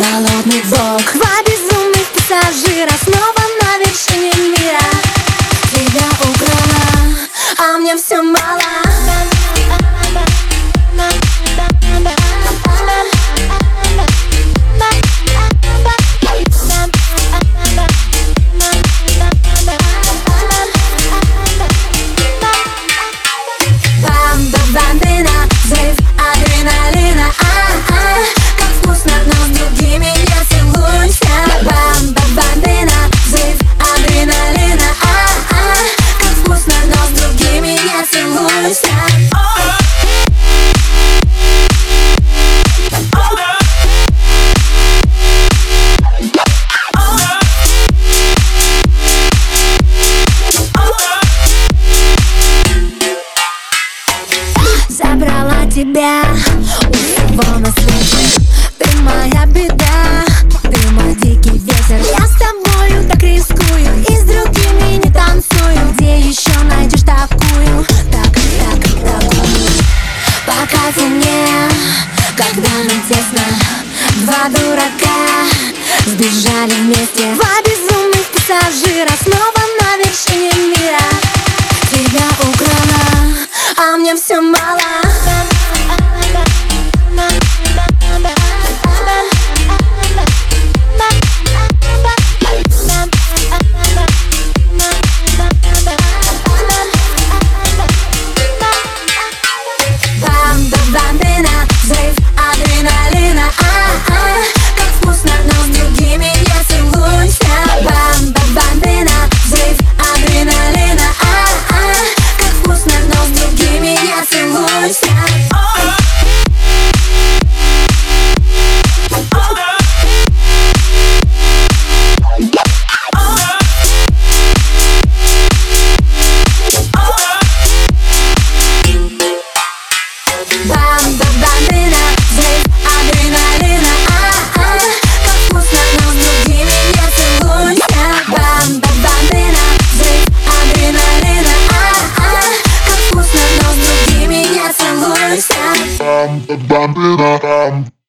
голодный вок Два безумных пассажира снова на вершине мира. Тебя украла, а мне все мало. Забрала тебя. стене Когда нам тесно Два дурака Сбежали вместе. Два безумных пассажира Bam, bam, bam, bam.